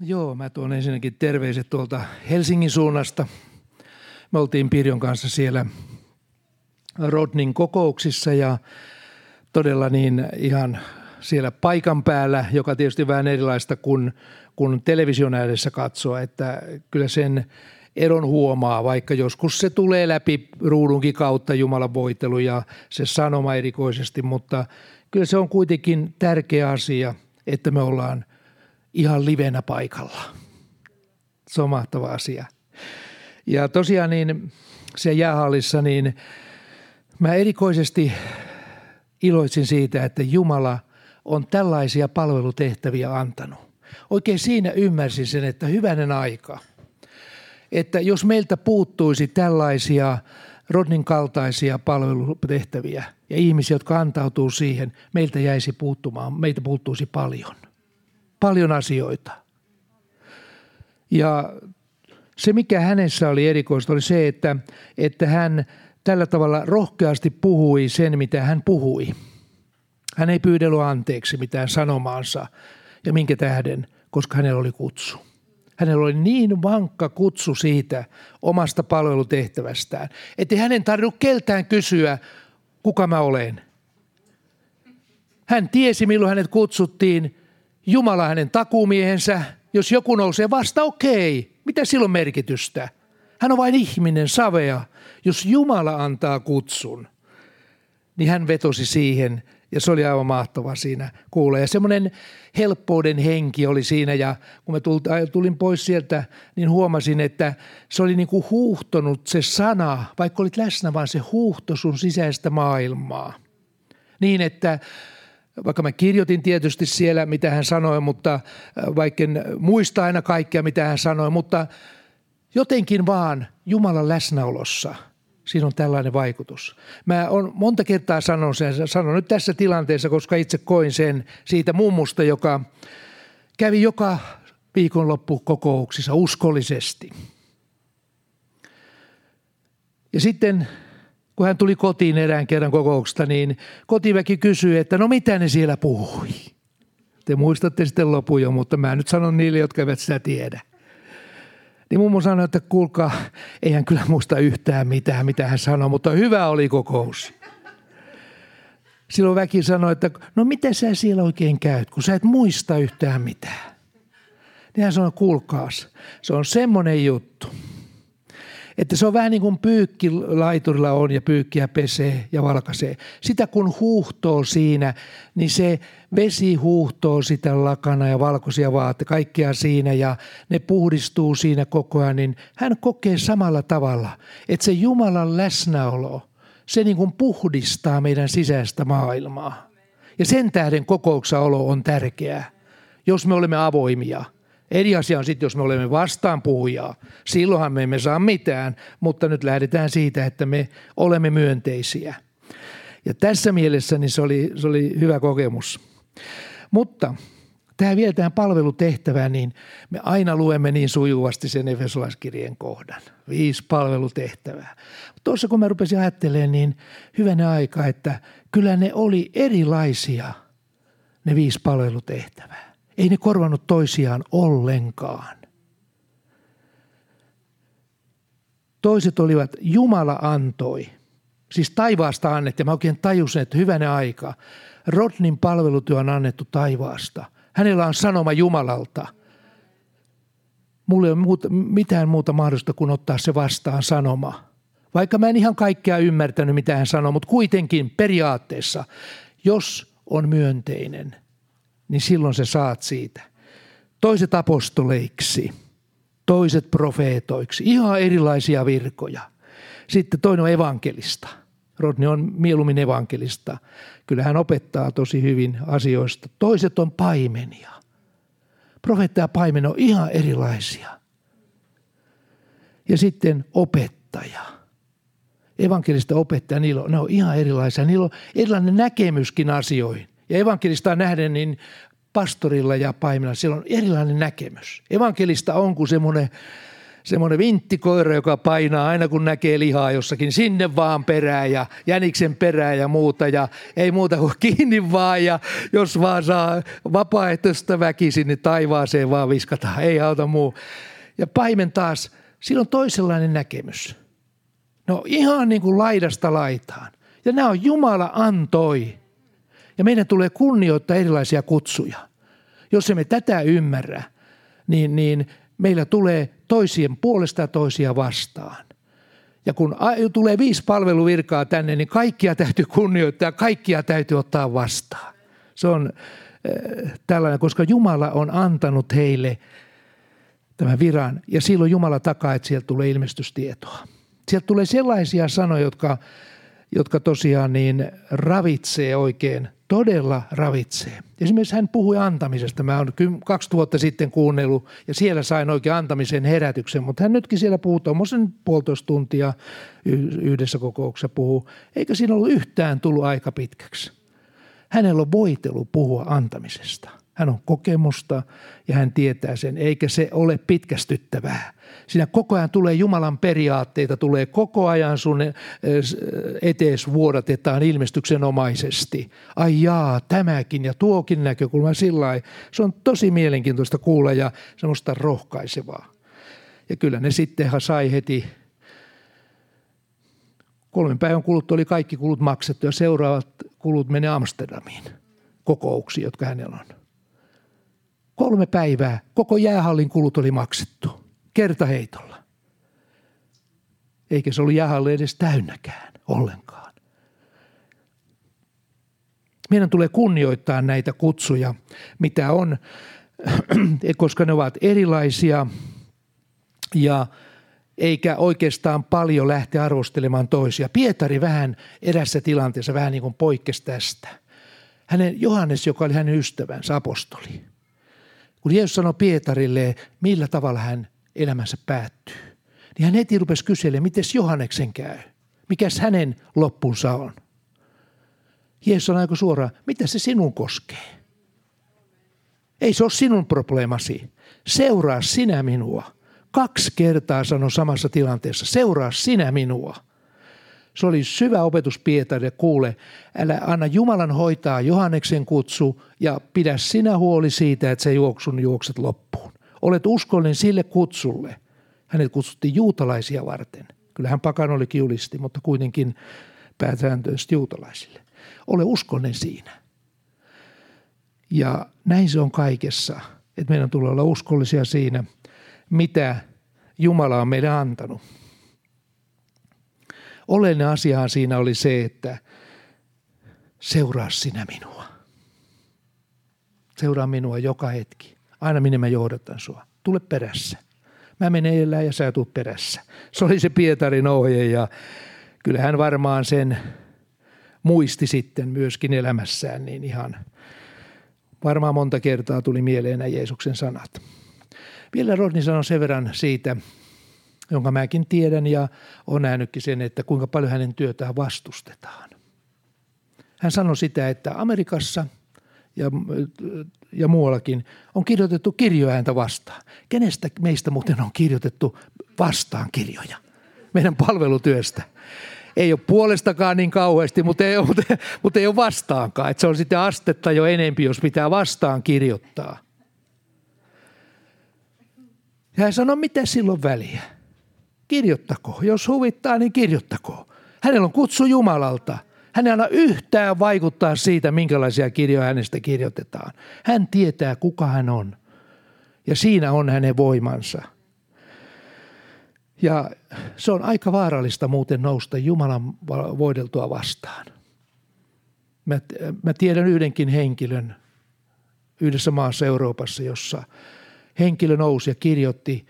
Joo, mä tuon ensinnäkin terveiset tuolta Helsingin suunnasta. Me oltiin Pirjon kanssa siellä Rodnin kokouksissa ja todella niin ihan siellä paikan päällä, joka tietysti vähän erilaista kuin, kuin television ääressä katsoa, että kyllä sen eron huomaa, vaikka joskus se tulee läpi ruudunkin kautta Jumalan voitelu ja se sanoma erikoisesti, mutta kyllä se on kuitenkin tärkeä asia, että me ollaan ihan livenä paikalla. Se on mahtava asia. Ja tosiaan niin se jäähallissa, niin mä erikoisesti iloitsin siitä, että Jumala on tällaisia palvelutehtäviä antanut. Oikein siinä ymmärsin sen, että hyvänen aika. Että jos meiltä puuttuisi tällaisia Rodnin kaltaisia palvelutehtäviä ja ihmisiä, jotka antautuu siihen, meiltä jäisi puuttumaan, meitä puuttuisi paljon. Paljon asioita. Ja se, mikä hänessä oli erikoista, oli se, että, että hän tällä tavalla rohkeasti puhui sen, mitä hän puhui. Hän ei pyydellyt anteeksi mitään sanomaansa ja minkä tähden, koska hänellä oli kutsu. Hänellä oli niin vankka kutsu siitä omasta palvelutehtävästään, että hänen tarvinnut keltään kysyä, kuka mä olen. Hän tiesi, milloin hänet kutsuttiin. Jumala hänen takumiehensä. Jos joku nousee vasta, okei. Mitä silloin merkitystä? Hän on vain ihminen, savea. Jos Jumala antaa kutsun, niin hän vetosi siihen ja se oli aivan mahtava siinä kuulla. Ja semmoinen helppouden henki oli siinä ja kun mä tulin pois sieltä, niin huomasin, että se oli niin kuin huuhtonut se sana, vaikka olit läsnä, vaan se huuhto sun sisäistä maailmaa. Niin, että vaikka mä kirjoitin tietysti siellä, mitä hän sanoi, mutta vaikka en muista aina kaikkea, mitä hän sanoi, mutta jotenkin vaan Jumalan läsnäolossa – siinä on tällainen vaikutus. Mä on monta kertaa sanon sen, sanon nyt tässä tilanteessa, koska itse koin sen siitä mummusta, joka kävi joka viikonloppu kokouksissa uskollisesti. Ja sitten kun hän tuli kotiin erään kerran kokouksesta, niin kotiväki kysyi, että no mitä ne siellä puhui. Te muistatte sitten lopun jo, mutta mä nyt sanon niille, jotka eivät sitä tiedä. Niin mummo sanoi, että kuulkaa, ei hän kyllä muista yhtään mitään, mitä hän sanoi, mutta hyvä oli kokous. Silloin väki sanoi, että no miten sä siellä oikein käyt, kun sä et muista yhtään mitään. Niin hän sanoi, kuulkaas, se on semmoinen juttu – että se on vähän niin kuin pyykki laiturilla on ja pyykkiä pesee ja valkaisee. Sitä kun huuhtoo siinä, niin se vesi huuhtoo sitä lakana ja valkoisia vaatte, kaikkea siinä ja ne puhdistuu siinä koko ajan, niin hän kokee samalla tavalla, että se Jumalan läsnäolo, se niin kuin puhdistaa meidän sisäistä maailmaa. Ja sen tähden kokouksaolo on tärkeää, jos me olemme avoimia – Eri asia on sitten, jos me olemme vastaan puhujaa. Silloinhan me emme saa mitään, mutta nyt lähdetään siitä, että me olemme myönteisiä. Ja tässä mielessä niin se, oli, se oli hyvä kokemus. Mutta tämä vielä tähän palvelutehtävään, niin me aina luemme niin sujuvasti sen Efesolaiskirjeen kohdan. Viisi palvelutehtävää. Tuossa kun mä rupesin ajattelemaan, niin hyvänä aika, että kyllä ne oli erilaisia, ne viisi palvelutehtävää. Ei ne korvannut toisiaan ollenkaan. Toiset olivat, Jumala antoi. Siis taivaasta annettiin. Mä oikein tajusin, että hyvänä aika. Rodnin palvelutyö on annettu taivaasta. Hänellä on sanoma Jumalalta. Mulla ei ole muuta, mitään muuta mahdollista kuin ottaa se vastaan sanoma. Vaikka mä en ihan kaikkea ymmärtänyt, mitä hän sanoi, mutta kuitenkin periaatteessa, jos on myönteinen – niin silloin sä saat siitä. Toiset apostoleiksi, toiset profeetoiksi, ihan erilaisia virkoja. Sitten toinen on evankelista. Rodni on mieluummin evankelista. Kyllä hän opettaa tosi hyvin asioista. Toiset on paimenia. Profeetta ja paimen on ihan erilaisia. Ja sitten opettaja. Evankelista opettaja, niillä on, ne on ihan erilaisia. Niillä on erilainen näkemyskin asioihin. Ja evankelista nähden, niin pastorilla ja paimenella siellä on erilainen näkemys. Evankelista on kuin semmoinen, semmoinen vinttikoira, joka painaa aina kun näkee lihaa jossakin sinne vaan perään ja jäniksen perään ja muuta ja ei muuta kuin kiinni vaan ja jos vaan saa vapaaehtoista väkisin, niin taivaaseen vaan viskataan, ei auta muu. Ja paimen taas, sillä on toisenlainen näkemys. No ihan niin kuin laidasta laitaan. Ja nämä on Jumala antoi. Ja meidän tulee kunnioittaa erilaisia kutsuja. Jos emme tätä ymmärrä, niin, niin meillä tulee toisien puolesta toisia vastaan. Ja kun tulee viisi palveluvirkaa tänne, niin kaikkia täytyy kunnioittaa, kaikkia täytyy ottaa vastaan. Se on äh, tällainen, koska Jumala on antanut heille tämän viran ja silloin Jumala takaa, että sieltä tulee ilmestystietoa. Sieltä tulee sellaisia sanoja, jotka, jotka tosiaan niin ravitsee oikein todella ravitsee. Esimerkiksi hän puhui antamisesta. Mä oon kaksi vuotta sitten kuunnellut ja siellä sain oikein antamisen herätyksen, mutta hän nytkin siellä puhuu tuommoisen puolitoista tuntia yhdessä kokouksessa puhuu. Eikä siinä ollut yhtään tullut aika pitkäksi. Hänellä on voitelu puhua antamisesta. Hän on kokemusta ja hän tietää sen, eikä se ole pitkästyttävää. Siinä koko ajan tulee Jumalan periaatteita, tulee koko ajan sun eh, etees vuodatetaan ilmestyksenomaisesti. Ai jaa, tämäkin ja tuokin näkökulma sillä Se on tosi mielenkiintoista kuulla ja semmoista rohkaisevaa. Ja kyllä ne sittenhan sai heti kolmen päivän kuluttua oli kaikki kulut maksettu ja seuraavat kulut meni Amsterdamiin kokouksiin, jotka hänellä on. Kolme päivää, koko jäähallin kulut oli maksettu kertaheitolla. Eikä se ollut jäähalli edes täynnäkään ollenkaan. Meidän tulee kunnioittaa näitä kutsuja, mitä on, koska ne ovat erilaisia ja eikä oikeastaan paljon lähteä arvostelemaan toisia. Pietari vähän erässä tilanteessa vähän niin kuin poikkesi tästä. Hänen Johannes, joka oli hänen ystävänsä, apostoli. Kun Jeesus sanoi Pietarille, millä tavalla hän elämänsä päättyy, niin hän heti rupesi kyselemään, miten Johanneksen käy, mikäs hänen loppunsa on. Jeesus on aika suoraan, mitä se sinun koskee? Ei se ole sinun probleemasi. Seuraa sinä minua. Kaksi kertaa sanoi samassa tilanteessa, seuraa sinä minua. Se oli syvä opetus Pietarille, kuule, älä anna Jumalan hoitaa Johanneksen kutsu ja pidä sinä huoli siitä, että se juoksun juokset loppuun. Olet uskollinen sille kutsulle. Hänet kutsuttiin juutalaisia varten. Kyllähän pakan oli kiulisti, mutta kuitenkin pääsääntöisesti juutalaisille. Ole uskollinen siinä. Ja näin se on kaikessa, että meidän tulee olla uskollisia siinä, mitä Jumala on meille antanut. Oleellinen asiahan siinä oli se, että seuraa sinä minua. Seuraa minua joka hetki. Aina minne mä johdatan sua. Tule perässä. Mä menen elää ja sä tulet perässä. Se oli se Pietarin ohje ja kyllä hän varmaan sen muisti sitten myöskin elämässään, niin ihan varmaan monta kertaa tuli mieleen nämä Jeesuksen sanat. Vielä Rodni sanoi sen verran siitä, jonka mäkin tiedän ja on nähnytkin sen, että kuinka paljon hänen työtään vastustetaan. Hän sanoi sitä, että Amerikassa ja, ja muuallakin on kirjoitettu kirjoja häntä vastaan. Kenestä meistä muuten on kirjoitettu vastaan kirjoja? Meidän palvelutyöstä. Ei ole puolestakaan niin kauheasti, mutta ei, mutta, mutta ei ole vastaankaan. Että se on sitten astetta jo enempi, jos pitää vastaan kirjoittaa. Ja hän sanoi, mitä silloin väliä? Kirjoittako. Jos huvittaa, niin kirjoittako. Hänellä on kutsu Jumalalta. Hän ei anna yhtään vaikuttaa siitä, minkälaisia kirjoja hänestä kirjoitetaan. Hän tietää, kuka hän on. Ja siinä on hänen voimansa. Ja se on aika vaarallista muuten nousta Jumalan voideltua vastaan. Mä, mä tiedän yhdenkin henkilön yhdessä maassa Euroopassa, jossa henkilö nousi ja kirjoitti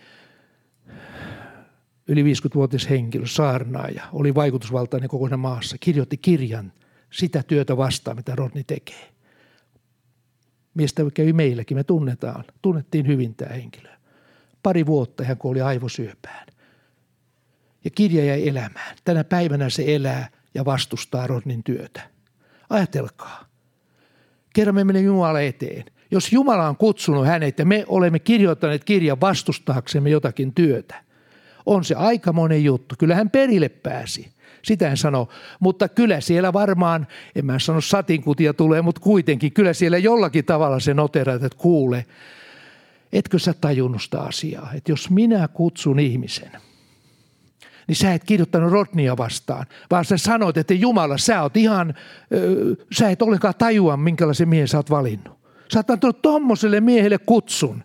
yli 50-vuotias henkilö, saarnaaja, oli vaikutusvaltainen koko maassa, kirjoitti kirjan sitä työtä vastaan, mitä Rodni tekee. Miestä kävi meilläkin, me tunnetaan, tunnettiin hyvin tämä henkilö. Pari vuotta hän kuoli aivosyöpään. Ja kirja jäi elämään. Tänä päivänä se elää ja vastustaa Rodnin työtä. Ajatelkaa. Kerran me menemme Jumala eteen. Jos Jumala on kutsunut hänet ja me olemme kirjoittaneet kirjan vastustaaksemme jotakin työtä – on se aikamoinen juttu. Kyllä hän perille pääsi. Sitä en sano, mutta kyllä siellä varmaan, en mä sano satinkutia tulee, mutta kuitenkin kyllä siellä jollakin tavalla se noterat, että kuule, etkö sä tajunnut sitä asiaa, että jos minä kutsun ihmisen, niin sä et kirjoittanut Rodnia vastaan, vaan sä sanoit, että Jumala, sä oot ihan, sä et ollenkaan tajua, minkälaisen miehen sä oot valinnut. Sä oot antanut tommoselle miehelle kutsun.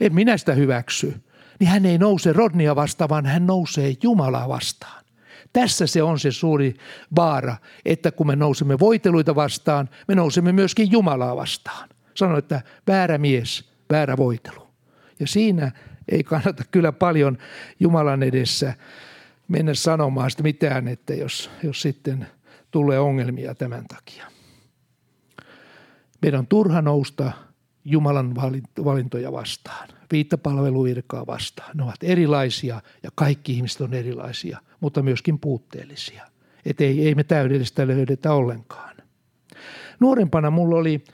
En minä sitä hyväksy. Niin hän ei nouse Rodnia vastaan, vaan hän nousee Jumalaa vastaan. Tässä se on se suuri vaara, että kun me nousemme voiteluita vastaan, me nousemme myöskin Jumalaa vastaan. Sano, että väärä mies, väärä voitelu. Ja siinä ei kannata kyllä paljon Jumalan edessä mennä sanomaan sitä mitään, että jos, jos sitten tulee ongelmia tämän takia. Meidän on turha nousta Jumalan valintoja vastaan, viittapalveluvirkaa vastaan. Ne ovat erilaisia ja kaikki ihmiset on erilaisia, mutta myöskin puutteellisia. Että ei, ei me täydellistä löydetä ollenkaan. Nuorempana mulla oli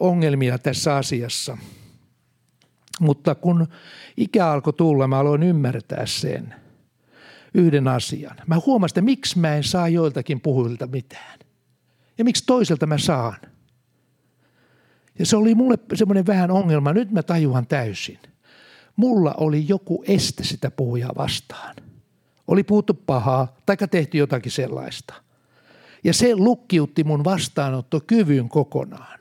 ongelmia tässä asiassa, mutta kun ikä alkoi tulla, mä aloin ymmärtää sen yhden asian. Mä huomasin, että miksi mä en saa joiltakin puhujilta mitään. Ja miksi toiselta mä saan. Ja se oli mulle semmoinen vähän ongelma. Nyt mä tajuan täysin. Mulla oli joku este sitä puhujaa vastaan. Oli puhuttu pahaa tai tehty jotakin sellaista. Ja se lukkiutti mun vastaanottokyvyn kokonaan.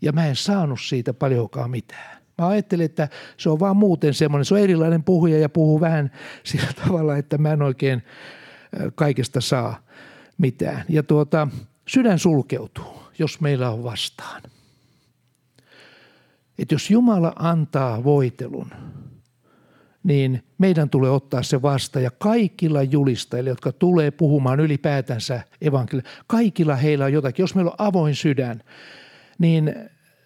Ja mä en saanut siitä paljonkaan mitään. Mä ajattelin, että se on vaan muuten semmoinen, se on erilainen puhuja ja puhuu vähän sillä tavalla, että mä en oikein kaikesta saa mitään. Ja tuota, sydän sulkeutuu, jos meillä on vastaan. Että jos Jumala antaa voitelun, niin meidän tulee ottaa se vasta ja kaikilla julistajilla, jotka tulee puhumaan ylipäätänsä evankeliaa, kaikilla heillä on jotakin. Jos meillä on avoin sydän, niin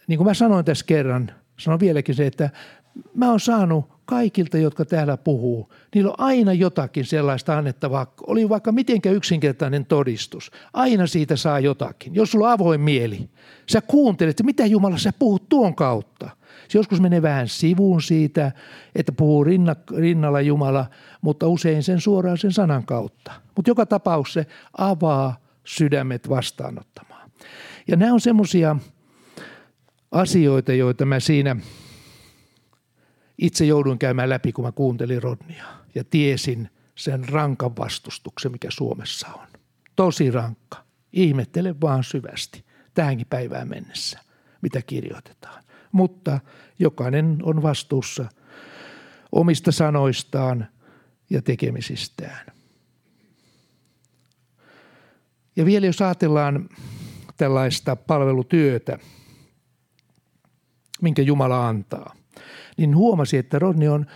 niin kuin mä sanoin tässä kerran, sanon vieläkin se, että mä oon saanut kaikilta, jotka täällä puhuu, niillä on aina jotakin sellaista annettavaa. Oli vaikka mitenkä yksinkertainen todistus. Aina siitä saa jotakin. Jos sulla on avoin mieli, sä kuuntelet, että mitä Jumala sä puhut tuon kautta. Se joskus menee vähän sivuun siitä, että puhuu rinnalla Jumala, mutta usein sen suoraan sen sanan kautta. Mutta joka tapauksessa se avaa sydämet vastaanottamaan. Ja nämä on semmoisia asioita, joita mä siinä itse jouduin käymään läpi, kun mä kuuntelin Rodnia ja tiesin sen rankan vastustuksen, mikä Suomessa on. Tosi rankka. Ihmettele vaan syvästi tähänkin päivään mennessä, mitä kirjoitetaan. Mutta jokainen on vastuussa omista sanoistaan ja tekemisistään. Ja vielä jos ajatellaan tällaista palvelutyötä, minkä Jumala antaa. Niin huomasi, että Rodni on,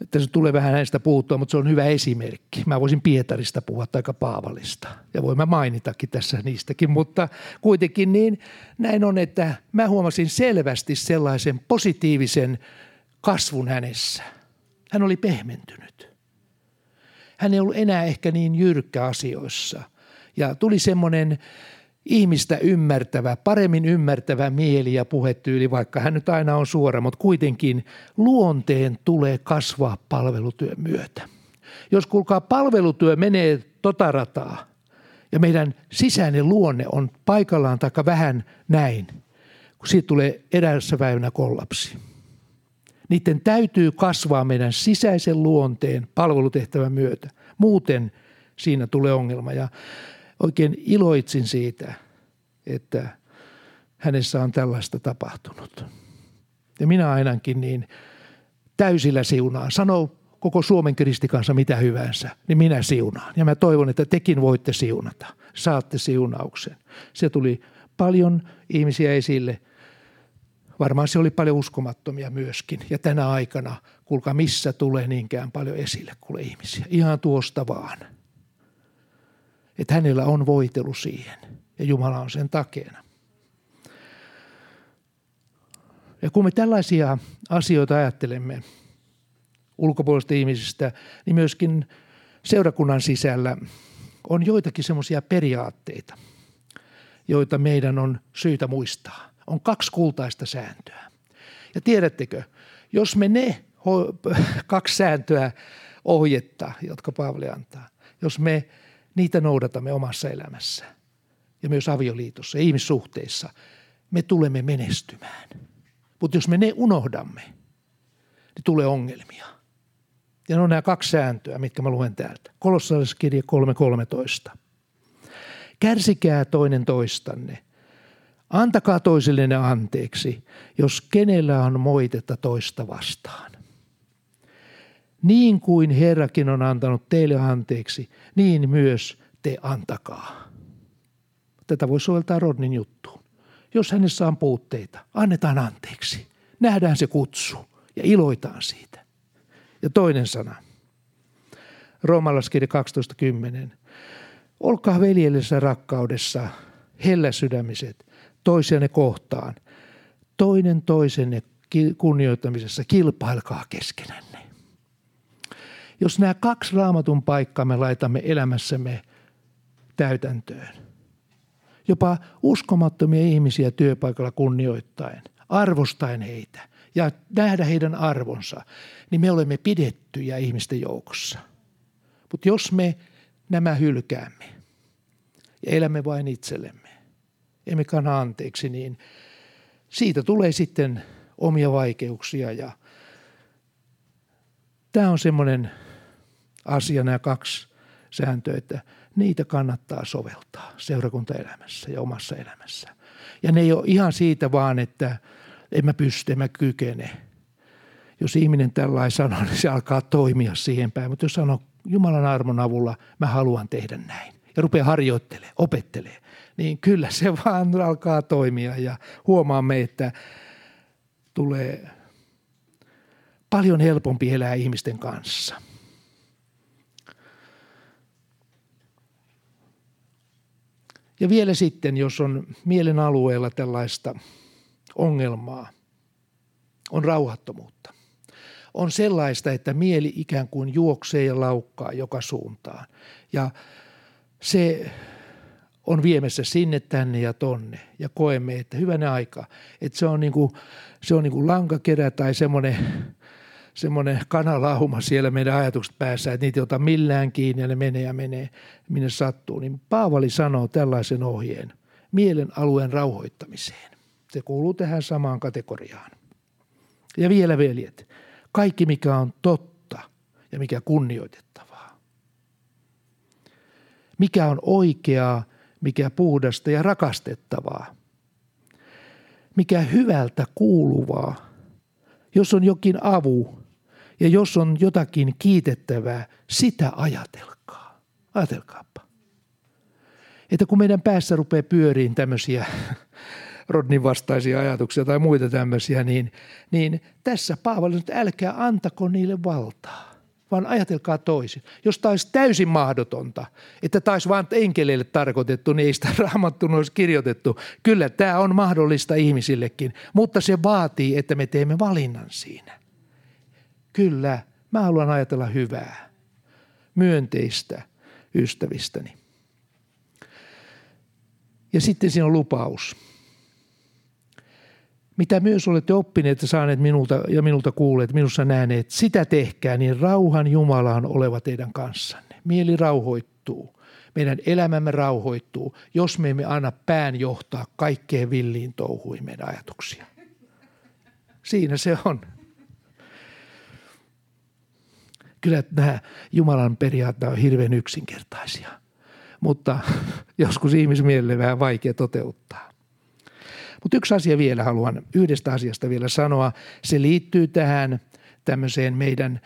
että se tulee vähän näistä puuttua, mutta se on hyvä esimerkki. Mä voisin Pietarista puhua tai Paavalista ja voin mä mainitakin tässä niistäkin, mutta kuitenkin niin näin on, että mä huomasin selvästi sellaisen positiivisen kasvun hänessä. Hän oli pehmentynyt. Hän ei ollut enää ehkä niin jyrkkä asioissa ja tuli semmoinen ihmistä ymmärtävä, paremmin ymmärtävä mieli ja puhetyyli, vaikka hän nyt aina on suora, mutta kuitenkin luonteen tulee kasvaa palvelutyön myötä. Jos kuulkaa palvelutyö menee tota rataa ja meidän sisäinen luonne on paikallaan taikka vähän näin, kun siitä tulee edessä väynä kollapsi. Niiden täytyy kasvaa meidän sisäisen luonteen palvelutehtävän myötä. Muuten siinä tulee ongelma. Ja oikein iloitsin siitä, että hänessä on tällaista tapahtunut. Ja minä ainakin niin täysillä siunaan. Sano koko Suomen kristikansa mitä hyvänsä, niin minä siunaan. Ja mä toivon, että tekin voitte siunata. Saatte siunauksen. Se tuli paljon ihmisiä esille. Varmaan se oli paljon uskomattomia myöskin. Ja tänä aikana, kuulkaa missä tulee niinkään paljon esille kuule ihmisiä. Ihan tuosta vaan – että hänellä on voitelu siihen ja Jumala on sen takeena. Ja kun me tällaisia asioita ajattelemme ulkopuolista ihmisistä, niin myöskin seurakunnan sisällä on joitakin semmoisia periaatteita, joita meidän on syytä muistaa. On kaksi kultaista sääntöä. Ja tiedättekö, jos me ne kaksi sääntöä ohjetta, jotka Paavali antaa. Jos me niitä noudatamme omassa elämässä ja myös avioliitossa ja ihmissuhteissa, me tulemme menestymään. Mutta jos me ne unohdamme, niin tulee ongelmia. Ja ne on nämä kaksi sääntöä, mitkä mä luen täältä. Kolossaliskirja 3.13. Kärsikää toinen toistanne. Antakaa toisillenne anteeksi, jos kenellä on moitetta toista vastaan. Niin kuin Herrakin on antanut teille anteeksi, niin myös te antakaa. Tätä voi soveltaa Rodnin juttuun. Jos hänessä on puutteita, annetaan anteeksi. Nähdään se kutsu ja iloitaan siitä. Ja toinen sana. Roomalaiskirja 12.10. Olkaa veljellisessä rakkaudessa helläsydämiset toisianne kohtaan. Toinen toisenne kunnioittamisessa kilpailkaa keskenänne. Jos nämä kaksi raamatun paikkaa me laitamme elämässämme täytäntöön, jopa uskomattomia ihmisiä työpaikalla kunnioittaen, arvostaen heitä ja nähdä heidän arvonsa, niin me olemme pidettyjä ihmisten joukossa. Mutta jos me nämä hylkäämme ja elämme vain itsellemme, emme kana anteeksi, niin siitä tulee sitten omia vaikeuksia ja tämä on semmoinen asia, nämä kaksi sääntöä, että niitä kannattaa soveltaa seurakuntaelämässä ja omassa elämässä. Ja ne ei ole ihan siitä vaan, että en mä pysty, en mä kykene. Jos ihminen tällainen sanoo, niin se alkaa toimia siihen päin. Mutta jos sanoo Jumalan armon avulla, mä haluan tehdä näin. Ja rupeaa harjoittelemaan, opettelee. Niin kyllä se vaan alkaa toimia ja huomaamme, että tulee paljon helpompi elää ihmisten kanssa. Ja vielä sitten, jos on mielen alueella tällaista ongelmaa, on rauhattomuutta. On sellaista, että mieli ikään kuin juoksee ja laukkaa joka suuntaan. Ja se on viemässä sinne, tänne ja tonne. Ja koemme, että hyvänä aika, että se on niin kuin, se on niin kuin lankakerä tai semmoinen semmoinen kanalauma siellä meidän ajatukset päässä, että niitä ei ota millään kiinni ja ne menee ja menee, minne sattuu. Niin Paavali sanoo tällaisen ohjeen mielen alueen rauhoittamiseen. Se kuuluu tähän samaan kategoriaan. Ja vielä veljet, kaikki mikä on totta ja mikä kunnioitettavaa. Mikä on oikeaa, mikä puhdasta ja rakastettavaa. Mikä hyvältä kuuluvaa. Jos on jokin avu, ja jos on jotakin kiitettävää, sitä ajatelkaa. Ajatelkaapa. Että kun meidän päässä rupeaa pyöriin tämmöisiä Rodnin vastaisia ajatuksia tai muita tämmöisiä, niin, niin tässä Paavali että älkää antako niille valtaa, vaan ajatelkaa toisin. Jos taisi täysin mahdotonta, että taisi vain enkeleille tarkoitettu, niin ei sitä raamattu olisi kirjoitettu. Kyllä tämä on mahdollista ihmisillekin, mutta se vaatii, että me teemme valinnan siinä. Kyllä, mä haluan ajatella hyvää, myönteistä ystävistäni. Ja sitten siinä on lupaus. Mitä myös olette oppineet ja saaneet minulta ja minulta kuulleet, minussa nähneet, sitä tehkää, niin rauhan Jumala on oleva teidän kanssanne. Mieli rauhoittuu. Meidän elämämme rauhoittuu, jos me emme anna pään johtaa kaikkeen villiin touhuihin meidän ajatuksia. Siinä se on. Kyllä nämä Jumalan periaatteet on hirveän yksinkertaisia, mutta joskus ihmismielelle vähän vaikea toteuttaa. Mutta yksi asia vielä haluan yhdestä asiasta vielä sanoa. Se liittyy tähän tämmöiseen meidän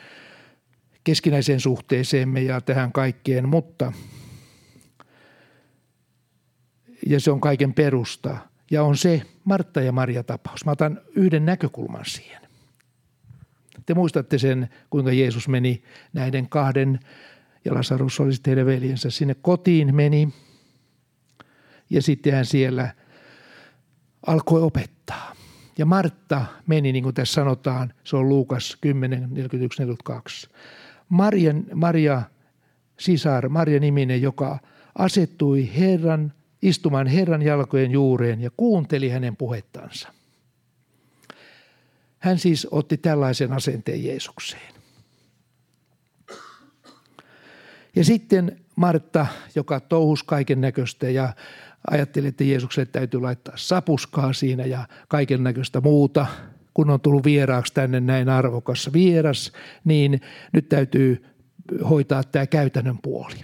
keskinäiseen suhteeseemme ja tähän kaikkeen, mutta ja se on kaiken perusta. Ja on se Martta ja Maria tapaus. Mä otan yhden näkökulman siihen. Te muistatte sen, kuinka Jeesus meni näiden kahden, ja Lasarus oli sitten heidän veljensä, sinne kotiin meni. Ja sitten hän siellä alkoi opettaa. Ja Martta meni, niin kuin tässä sanotaan, se on Luukas 10, 41, 42. Marian, Maria sisar, Maria niminen, joka asettui Herran, istumaan Herran jalkojen juureen ja kuunteli hänen puhettansa. Hän siis otti tällaisen asenteen Jeesukseen. Ja sitten Martta, joka touhus kaiken näköistä ja ajatteli, että Jeesukselle täytyy laittaa sapuskaa siinä ja kaiken näköistä muuta, kun on tullut vieraaksi tänne näin arvokas vieras, niin nyt täytyy hoitaa tämä käytännön puoli.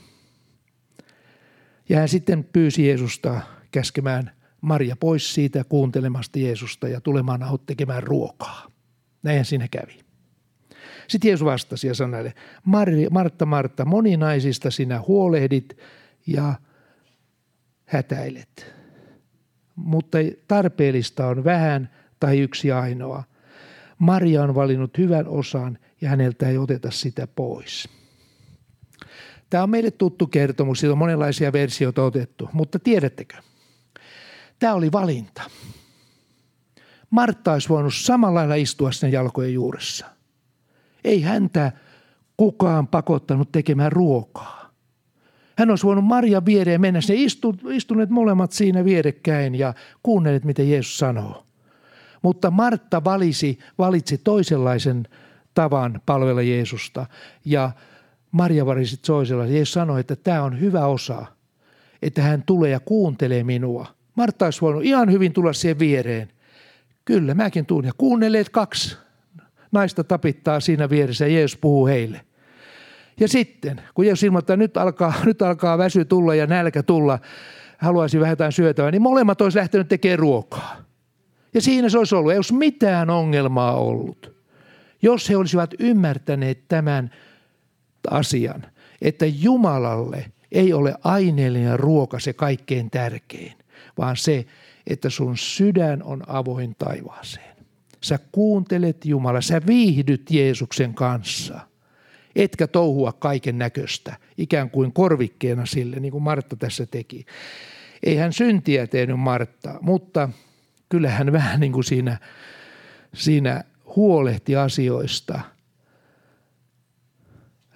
Ja hän sitten pyysi Jeesusta käskemään Maria pois siitä kuuntelemasta Jeesusta ja tulemaan aut tekemään ruokaa. Näinhän siinä kävi. Sitten Jeesus vastasi ja sanoi, Martta, Martta, moninaisista sinä huolehdit ja hätäilet. Mutta tarpeellista on vähän tai yksi ainoa. Maria on valinnut hyvän osan ja häneltä ei oteta sitä pois. Tämä on meille tuttu kertomus, siitä on monenlaisia versioita otettu, mutta tiedättekö? Tämä oli valinta. Martta olisi voinut samalla lailla istua sen jalkojen juuressa. Ei häntä kukaan pakottanut tekemään ruokaa. Hän olisi voinut Maria viereen mennä. Istu, istuneet molemmat siinä vierekkäin ja kuunnelleet, mitä Jeesus sanoo. Mutta Martta valisi, valitsi toisenlaisen tavan palvella Jeesusta ja Maria valisi toisenlaisen. Jeesus sanoi, että tämä on hyvä osa, että hän tulee ja kuuntelee minua. Martta olisi voinut ihan hyvin tulla siihen viereen. Kyllä, mäkin tuun. Ja kuunnelleet kaksi naista tapittaa siinä vieressä ja Jeesus puhuu heille. Ja sitten, kun Jeesus ilmoittaa, että nyt alkaa, nyt alkaa väsy tulla ja nälkä tulla, haluaisi vähän jotain syötävää, niin molemmat olisi lähtenyt tekemään ruokaa. Ja siinä se olisi ollut, ei olisi mitään ongelmaa ollut. Jos he olisivat ymmärtäneet tämän asian, että Jumalalle ei ole aineellinen ruoka se kaikkein tärkein, vaan se, että sun sydän on avoin taivaaseen. Sä kuuntelet Jumala, sä viihdyt Jeesuksen kanssa, etkä touhua kaiken näköistä, ikään kuin korvikkeena sille, niin kuin Martta tässä teki. Ei hän syntiä tehnyt Martta, mutta kyllä hän vähän niin kuin siinä, siinä huolehti asioista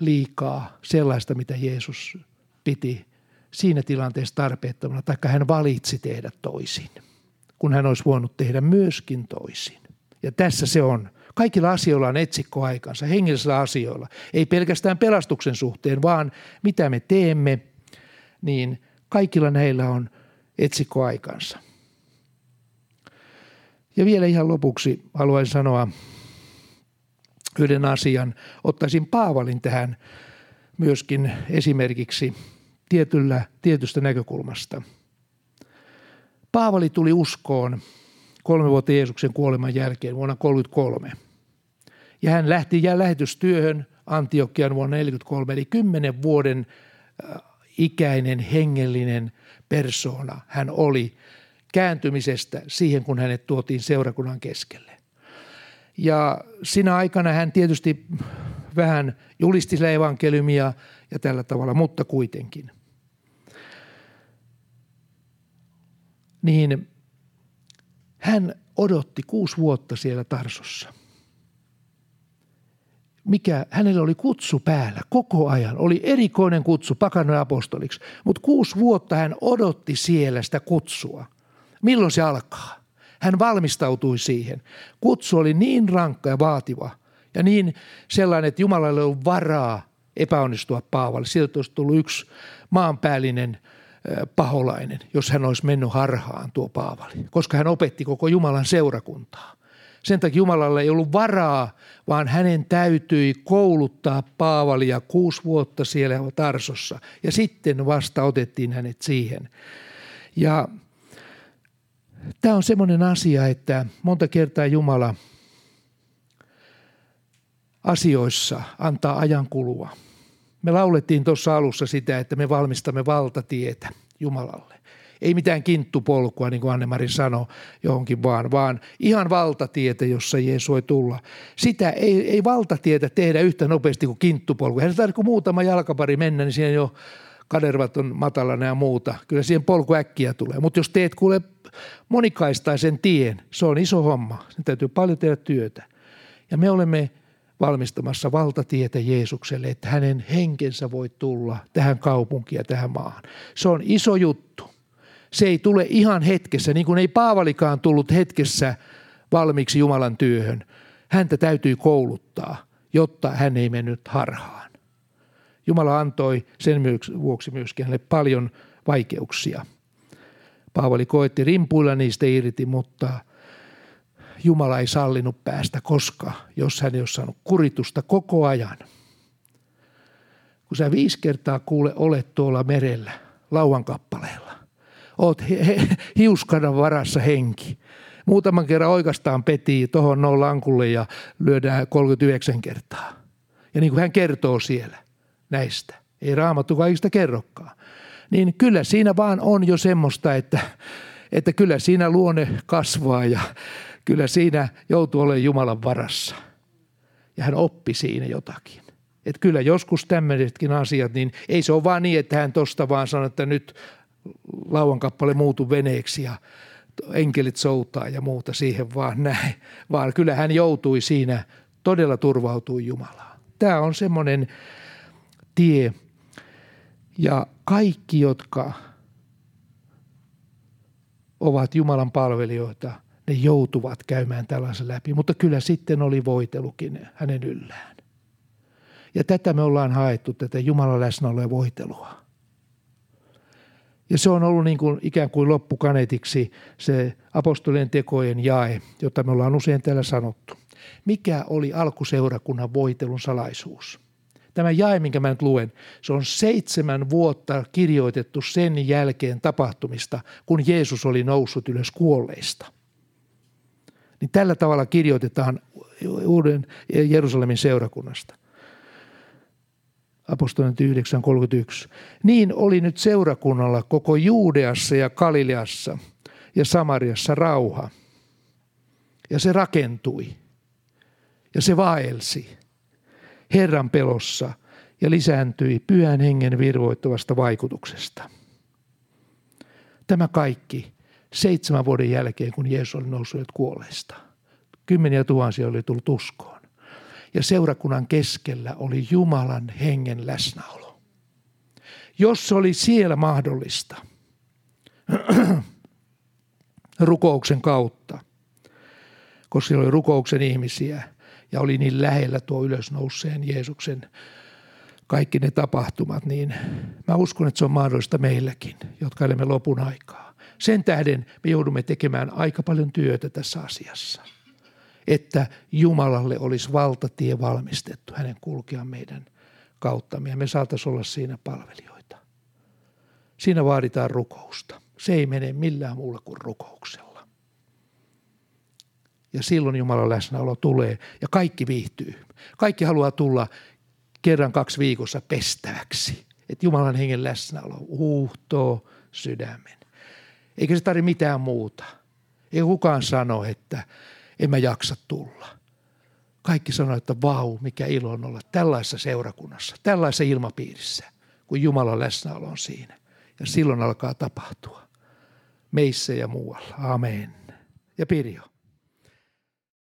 liikaa sellaista, mitä Jeesus piti siinä tilanteessa tarpeettomana, taikka hän valitsi tehdä toisin, kun hän olisi voinut tehdä myöskin toisin. Ja tässä se on. Kaikilla asioilla on etsikkoaikansa, hengellisillä asioilla. Ei pelkästään pelastuksen suhteen, vaan mitä me teemme, niin kaikilla näillä on etsikkoaikansa. Ja vielä ihan lopuksi haluaisin sanoa yhden asian. Ottaisin Paavalin tähän myöskin esimerkiksi tietyllä, tietystä näkökulmasta. Paavali tuli uskoon kolme vuotta Jeesuksen kuoleman jälkeen vuonna 1933. Ja hän lähti ja lähetystyöhön Antiokian vuonna 1943, eli kymmenen vuoden äh, ikäinen hengellinen persona hän oli kääntymisestä siihen, kun hänet tuotiin seurakunnan keskelle. Ja siinä aikana hän tietysti vähän julisti evankeliumia ja tällä tavalla, mutta kuitenkin. Niin hän odotti kuusi vuotta siellä Tarsossa. Mikä, hänellä oli kutsu päällä koko ajan. Oli erikoinen kutsu pakanoja apostoliksi, mutta kuusi vuotta hän odotti siellä sitä kutsua. Milloin se alkaa? Hän valmistautui siihen. Kutsu oli niin rankka ja vaativa ja niin sellainen, että Jumalalle ollut varaa epäonnistua Paavalle. Sieltä olisi tullut yksi maanpäällinen – paholainen, jos hän olisi mennyt harhaan tuo Paavali, koska hän opetti koko Jumalan seurakuntaa. Sen takia Jumalalla ei ollut varaa, vaan hänen täytyi kouluttaa Paavalia kuusi vuotta siellä Tarsossa. Ja sitten vasta otettiin hänet siihen. Ja tämä on semmoinen asia, että monta kertaa Jumala asioissa antaa ajan kulua – me laulettiin tuossa alussa sitä, että me valmistamme valtatietä Jumalalle. Ei mitään kinttupolkua, niin kuin Anne-Mari sanoi johonkin vaan, vaan ihan valtatietä, jossa Jeesus voi tulla. Sitä ei, ei valtatietä tehdä yhtä nopeasti kuin kinttupolku. Hän tarvitsee muutama jalkapari mennä, niin siihen jo kadervat on matalana ja muuta. Kyllä siihen polku äkkiä tulee. Mutta jos teet kuule monikaistaisen tien, se on iso homma. Sen täytyy paljon tehdä työtä. Ja me olemme valmistamassa valtatietä Jeesukselle, että hänen henkensä voi tulla tähän kaupunkiin ja tähän maahan. Se on iso juttu. Se ei tule ihan hetkessä, niin kuin ei Paavalikaan tullut hetkessä valmiiksi Jumalan työhön. Häntä täytyy kouluttaa, jotta hän ei mennyt harhaan. Jumala antoi sen vuoksi myöskin hänelle paljon vaikeuksia. Paavali koetti rimpuilla niistä irti, mutta Jumala ei sallinut päästä koska, jos hän ei ole saanut kuritusta koko ajan. Kun sä viisi kertaa kuule olet tuolla merellä, lauan kappaleella, oot he, he, hiuskanan varassa henki. Muutaman kerran oikeastaan petii tuohon nollankulle ja lyödään 39 kertaa. Ja niin kuin hän kertoo siellä näistä, ei raamattu kaikista kerrokaan, niin kyllä siinä vaan on jo semmoista, että, että kyllä siinä luonne kasvaa ja kyllä siinä joutuu olemaan Jumalan varassa. Ja hän oppi siinä jotakin. Että kyllä joskus tämmöisetkin asiat, niin ei se ole vaan niin, että hän tosta vaan sanoo, että nyt lauan kappale muutu veneeksi ja enkelit soutaa ja muuta siihen vaan näin. Vaan kyllä hän joutui siinä, todella turvautui Jumalaan. Tämä on semmoinen tie. Ja kaikki, jotka ovat Jumalan palvelijoita – ne joutuvat käymään tällaisen läpi, mutta kyllä sitten oli voitelukin hänen yllään. Ja tätä me ollaan haettu, tätä Jumalan läsnäoloa voitelua. Ja se on ollut niin kuin ikään kuin loppukanetiksi se apostolien tekojen jae, jota me ollaan usein täällä sanottu. Mikä oli alkuseurakunnan voitelun salaisuus? Tämä jae, minkä mä nyt luen, se on seitsemän vuotta kirjoitettu sen jälkeen tapahtumista, kun Jeesus oli noussut ylös kuolleista – niin tällä tavalla kirjoitetaan uuden Jerusalemin seurakunnasta. Apostolien 9.31. Niin oli nyt seurakunnalla koko Juudeassa ja Galileassa ja Samariassa rauha. Ja se rakentui. Ja se vaelsi Herran pelossa ja lisääntyi pyhän hengen virvoittavasta vaikutuksesta. Tämä kaikki seitsemän vuoden jälkeen, kun Jeesus oli noussut kuolleista. Kymmeniä tuhansia oli tullut uskoon. Ja seurakunnan keskellä oli Jumalan hengen läsnäolo. Jos se oli siellä mahdollista, rukouksen kautta, koska siellä oli rukouksen ihmisiä ja oli niin lähellä tuo ylösnouseen Jeesuksen kaikki ne tapahtumat, niin mä uskon, että se on mahdollista meilläkin, jotka elämme lopun aikaa. Sen tähden me joudumme tekemään aika paljon työtä tässä asiassa, että Jumalalle olisi valtatie valmistettu hänen kulkea meidän kauttamme ja me saataisiin olla siinä palvelijoita. Siinä vaaditaan rukousta. Se ei mene millään muulla kuin rukouksella. Ja silloin Jumalan läsnäolo tulee ja kaikki viihtyy. Kaikki haluaa tulla kerran kaksi viikossa pestäväksi. Että Jumalan hengen läsnäolo uhtoo sydämen. Eikä se tarvitse mitään muuta. Ei kukaan sano, että en mä jaksa tulla. Kaikki sanoo, että vau, mikä ilo on olla tällaisessa seurakunnassa, tällaisessa ilmapiirissä, kun Jumalan läsnäolo on siinä. Ja silloin alkaa tapahtua. Meissä ja muualla. Amen. Ja Pirjo.